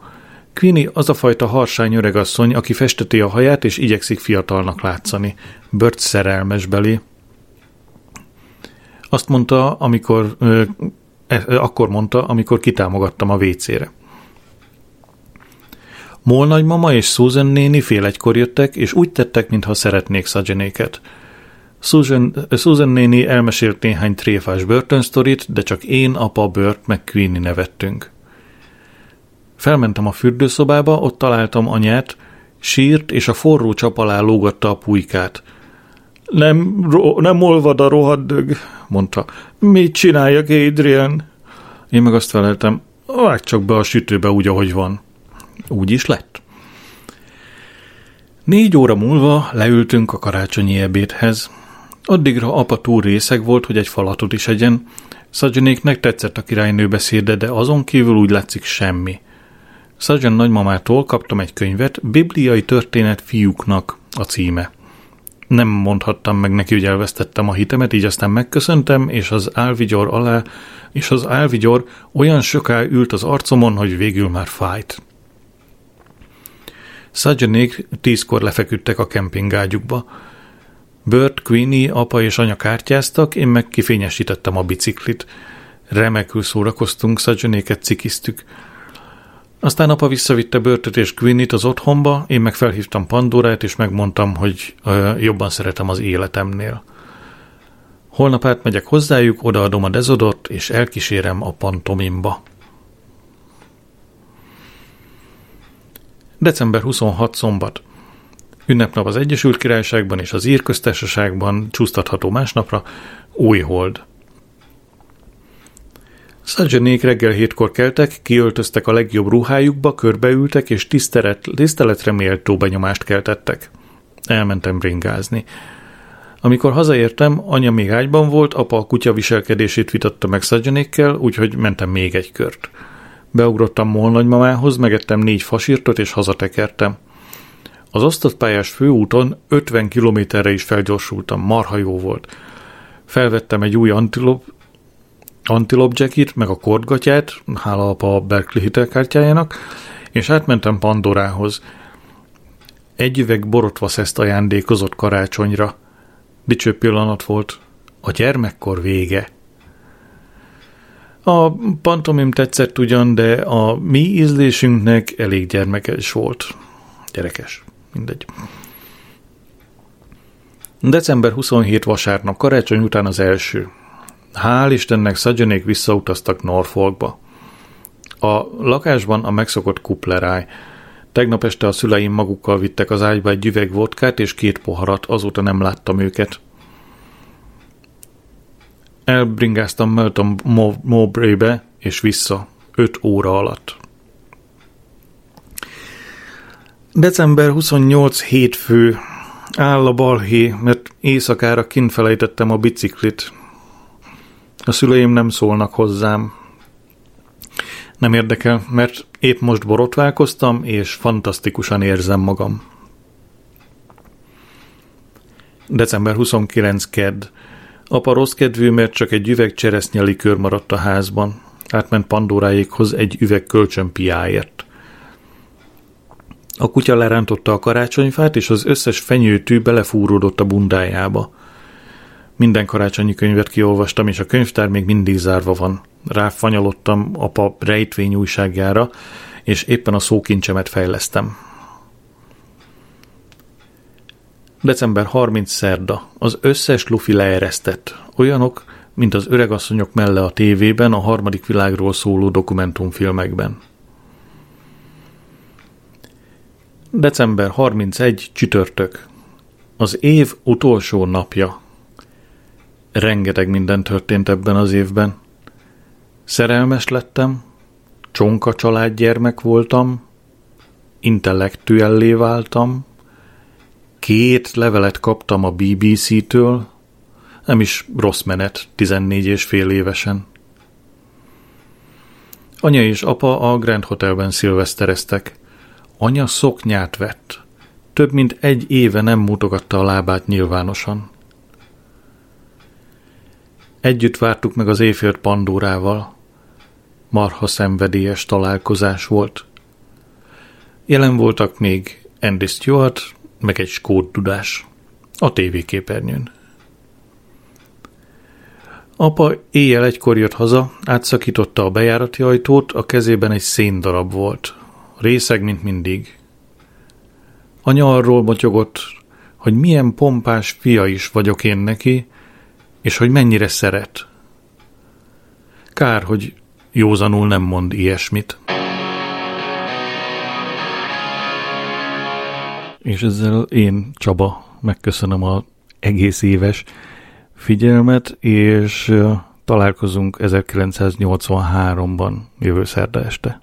Queenie az a fajta harsány öregasszony, aki festeti a haját és igyekszik fiatalnak látszani. Bört szerelmes belé. Azt mondta, amikor, ö, e, akkor mondta, amikor kitámogattam a WC-re. Mol nagymama és Susan néni fél egykor jöttek, és úgy tettek, mintha szeretnék Szadzsenéket. Susan, Susan néni elmesélt néhány tréfás börtönsztorit, de csak én, apa, Bört meg Queenie nevettünk. Felmentem a fürdőszobába, ott találtam anyát, sírt, és a forró csap alá lógatta a pulykát. Nem, ro- nem olvad a rohaddög, mondta. Mit csináljak, Adrian? Én meg azt feleltem, vágj csak be a sütőbe úgy, ahogy van. Úgy is lett. Négy óra múlva leültünk a karácsonyi ebédhez. Addigra apa túl részeg volt, hogy egy falatot is egyen. Szadzsenéknek tetszett a királynő beszéde, de azon kívül úgy látszik semmi. Szadzsen nagymamától kaptam egy könyvet, Bibliai történet fiúknak a címe. Nem mondhattam meg neki, hogy elvesztettem a hitemet, így aztán megköszöntem, és az álvigyor alá, és az álvigyor olyan soká ült az arcomon, hogy végül már fájt. Szadzsenék tízkor lefeküdtek a kempingágyukba. Bert, Queenie, apa és anya kártyáztak, én meg kifényesítettem a biciklit. Remekül szórakoztunk, Szadzsenéket cikiztük. Aztán apa visszavitte Börtöt és Queenie-t az otthonba, én meg felhívtam Pandorát, és megmondtam, hogy ö, jobban szeretem az életemnél. Holnap átmegyek hozzájuk, odaadom a dezodot, és elkísérem a pantomimba. December 26 szombat. Ünnepnap az Egyesült Királyságban és az Ír köztársaságban, csúsztatható másnapra, új hold. Szadzsenék reggel hétkor keltek, kiöltöztek a legjobb ruhájukba, körbeültek és tisztelet, tiszteletre méltó benyomást keltettek. Elmentem bringázni. Amikor hazaértem, anya még ágyban volt, apa a kutya viselkedését vitatta meg Szadzsenékkel, úgyhogy mentem még egy kört. Beugrottam Mol nagymamához, megettem négy fasírtot és hazatekertem. Az osztott pályás főúton 50 kilométerre is felgyorsultam, marha jó volt. Felvettem egy új antilop, antilop jacket, meg a kordgatját, hála apa a Berkeley hitelkártyájának, és átmentem Pandorához. Egy üveg borotvaszeszt ajándékozott karácsonyra. Dicső pillanat volt. A gyermekkor vége. A pantomim tetszett ugyan, de a mi ízlésünknek elég gyermekes volt. Gyerekes, mindegy. December 27 vasárnap, karácsony után az első. Hál' Istennek Szadzsenék visszautaztak Norfolkba. A lakásban a megszokott kupleráj. Tegnap este a szüleim magukkal vittek az ágyba egy üveg vodkát és két poharat, azóta nem láttam őket. Elbringáztam Melton Mowbray-be és vissza, öt óra alatt. December 28 hétfő. Áll a balhé, mert éjszakára kint felejtettem a biciklit. A szüleim nem szólnak hozzám. Nem érdekel, mert épp most borotválkoztam, és fantasztikusan érzem magam. December 29 kedd. Apa rossz kedvű, mert csak egy üveg cseresznye likőr maradt a házban. Átment Pandoráékhoz egy üveg kölcsönpiáért. A kutya lerántotta a karácsonyfát, és az összes fenyőtű belefúródott a bundájába. Minden karácsonyi könyvet kiolvastam, és a könyvtár még mindig zárva van. Ráfanyalottam apa rejtvény újságjára, és éppen a szókincsemet fejlesztem. December 30 szerda. Az összes lufi leeresztett. Olyanok, mint az öregasszonyok melle a tévében a harmadik világról szóló dokumentumfilmekben. December 31 csütörtök. Az év utolsó napja. Rengeteg minden történt ebben az évben. Szerelmes lettem, csonka családgyermek voltam, intellektuellé váltam, két levelet kaptam a BBC-től, nem is rossz menet, 14 és fél évesen. Anya és apa a Grand Hotelben szilvesztereztek. Anya szoknyát vett. Több mint egy éve nem mutogatta a lábát nyilvánosan. Együtt vártuk meg az éjfélt Pandórával. Marha szenvedélyes találkozás volt. Jelen voltak még Andy Stewart, meg egy skót dudás a tévéképernyőn. Apa éjjel egykor jött haza, átszakította a bejárati ajtót, a kezében egy széndarab volt. Részeg, mint mindig. Anya arról motyogott, hogy milyen pompás fia is vagyok én neki, és hogy mennyire szeret. Kár, hogy józanul nem mond ilyesmit. És ezzel én, Csaba, megköszönöm a egész éves figyelmet, és találkozunk 1983-ban jövő szerda este.